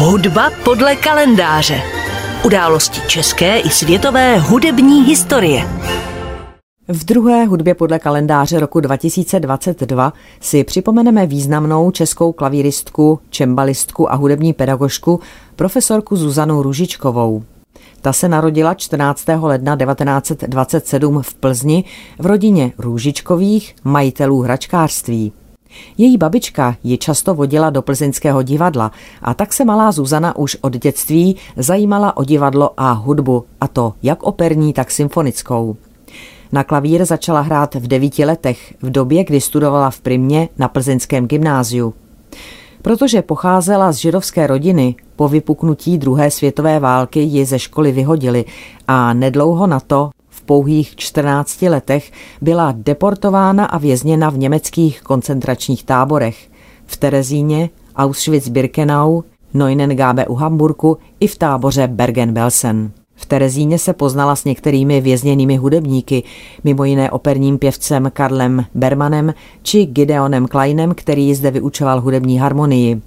Hudba podle kalendáře. Události české i světové hudební historie. V druhé hudbě podle kalendáře roku 2022 si připomeneme významnou českou klavíristku, čembalistku a hudební pedagožku profesorku Zuzanu Ružičkovou. Ta se narodila 14. ledna 1927 v Plzni v rodině Růžičkových, majitelů hračkářství. Její babička ji často vodila do plzeňského divadla a tak se malá Zuzana už od dětství zajímala o divadlo a hudbu, a to jak operní, tak symfonickou. Na klavír začala hrát v devíti letech, v době, kdy studovala v Primě na plzeňském gymnáziu. Protože pocházela z židovské rodiny, po vypuknutí druhé světové války ji ze školy vyhodili a nedlouho na to, pouhých 14 letech, byla deportována a vězněna v německých koncentračních táborech v Terezíně, Auschwitz-Birkenau, Neunengabe u Hamburku i v táboře Bergen-Belsen. V Terezíně se poznala s některými vězněnými hudebníky, mimo jiné operním pěvcem Karlem Bermanem či Gideonem Kleinem, který zde vyučoval hudební harmonii.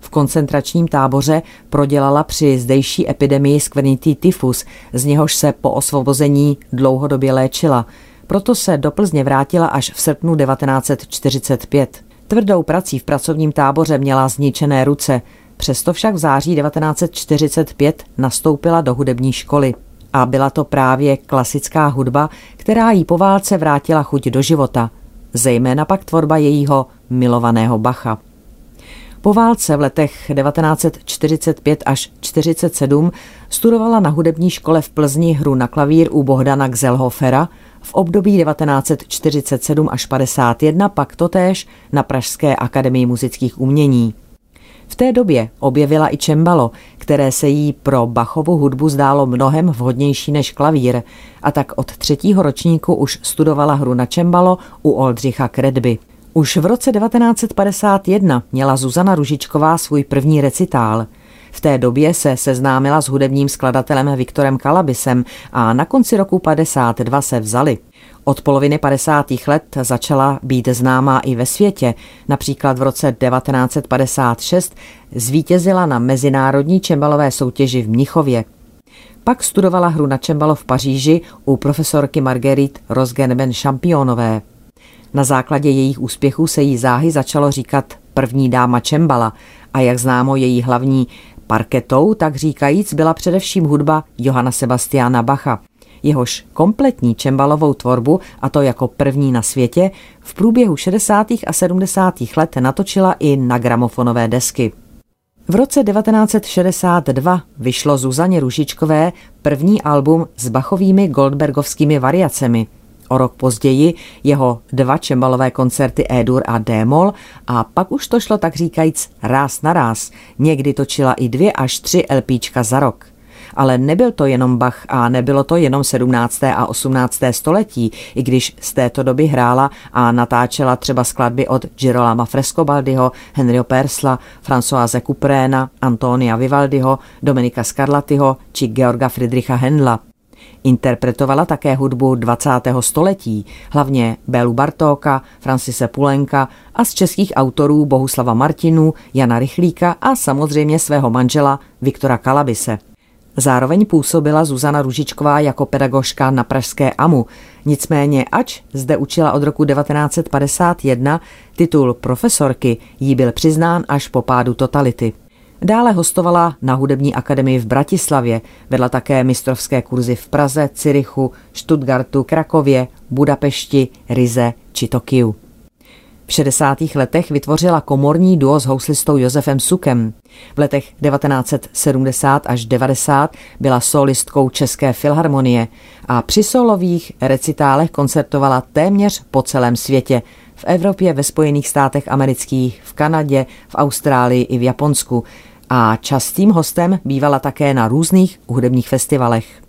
V koncentračním táboře prodělala při zdejší epidemii skvrnitý tyfus, z něhož se po osvobození dlouhodobě léčila. Proto se do Plzně vrátila až v srpnu 1945. Tvrdou prací v pracovním táboře měla zničené ruce, Přesto však v září 1945 nastoupila do hudební školy. A byla to právě klasická hudba, která jí po válce vrátila chuť do života, zejména pak tvorba jejího milovaného Bacha. Po válce v letech 1945 až 1947 studovala na hudební škole v Plzni hru na klavír u Bohdana Gzelhofera, v období 1947 až 51 pak totéž na Pražské akademii muzických umění. V té době objevila i čembalo, které se jí pro Bachovu hudbu zdálo mnohem vhodnější než klavír a tak od třetího ročníku už studovala hru na čembalo u Oldřicha Kredby. Už v roce 1951 měla Zuzana Ružičková svůj první recitál. V té době se seznámila s hudebním skladatelem Viktorem Kalabisem a na konci roku 52 se vzali. Od poloviny 50. let začala být známá i ve světě. Například v roce 1956 zvítězila na mezinárodní čembalové soutěži v Mnichově. Pak studovala hru na čembalo v Paříži u profesorky Marguerite Rosgenben Championové. Na základě jejich úspěchů se jí záhy začalo říkat první dáma čembala a jak známo její hlavní parketou, tak říkajíc byla především hudba Johana Sebastiana Bacha jehož kompletní čembalovou tvorbu, a to jako první na světě, v průběhu 60. a 70. let natočila i na gramofonové desky. V roce 1962 vyšlo Zuzaně Ružičkové první album s bachovými goldbergovskými variacemi. O rok později jeho dva čembalové koncerty E-dur a D-moll a pak už to šlo tak říkajíc ráz na ráz. Někdy točila i dvě až tři LPčka za rok. Ale nebyl to jenom Bach a nebylo to jenom 17. a 18. století, i když z této doby hrála a natáčela třeba skladby od Girolama Frescobaldiho, Henryho Persla, Françoise Couperéna, Antonia Vivaldiho, Dominika Scarlattiho či Georga Friedricha Hendla. Interpretovala také hudbu 20. století, hlavně Bélu Bartóka, Francise Pulenka a z českých autorů Bohuslava Martinu, Jana Rychlíka a samozřejmě svého manžela Viktora Kalabise. Zároveň působila Zuzana Ružičková jako pedagožka na Pražské AMU. Nicméně, ač zde učila od roku 1951, titul profesorky jí byl přiznán až po pádu totality. Dále hostovala na Hudební akademii v Bratislavě, vedla také mistrovské kurzy v Praze, Cirichu, Stuttgartu, Krakově, Budapešti, Rize či Tokiu. V 60. letech vytvořila komorní duo s houslistou Josefem Sukem. V letech 1970 až 90 byla solistkou České filharmonie a při solových recitálech koncertovala téměř po celém světě. V Evropě, ve Spojených státech amerických, v Kanadě, v Austrálii i v Japonsku. A častým hostem bývala také na různých hudebních festivalech.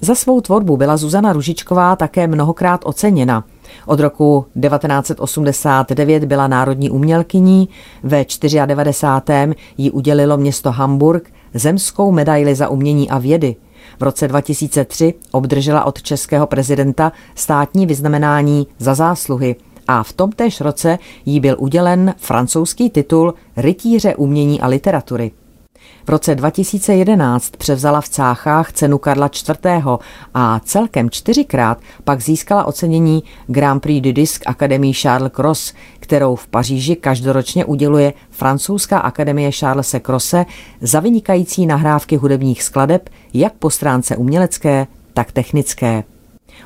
Za svou tvorbu byla Zuzana Ružičková také mnohokrát oceněna. Od roku 1989 byla národní umělkyní, ve 94. jí udělilo město Hamburg zemskou medaili za umění a vědy. V roce 2003 obdržela od českého prezidenta státní vyznamenání za zásluhy a v tomtéž roce jí byl udělen francouzský titul Rytíře umění a literatury. V roce 2011 převzala v Cáchách cenu Karla IV. a celkem čtyřikrát pak získala ocenění Grand Prix du Disque Akademie Charles Cross, kterou v Paříži každoročně uděluje francouzská akademie Charlesa Crosse za vynikající nahrávky hudebních skladeb jak po stránce umělecké, tak technické.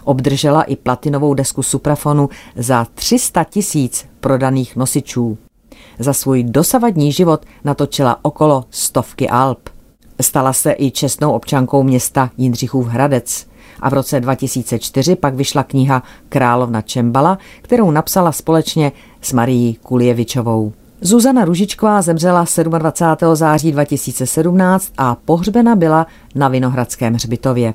Obdržela i platinovou desku suprafonu za 300 tisíc prodaných nosičů. Za svůj dosavadní život natočila okolo stovky alb. Stala se i čestnou občankou města Jindřichův Hradec a v roce 2004 pak vyšla kniha Královna Čembala, kterou napsala společně s Marií Kuljevičovou. Zuzana Ružičková zemřela 27. září 2017 a pohřbena byla na Vinohradském hřbitově.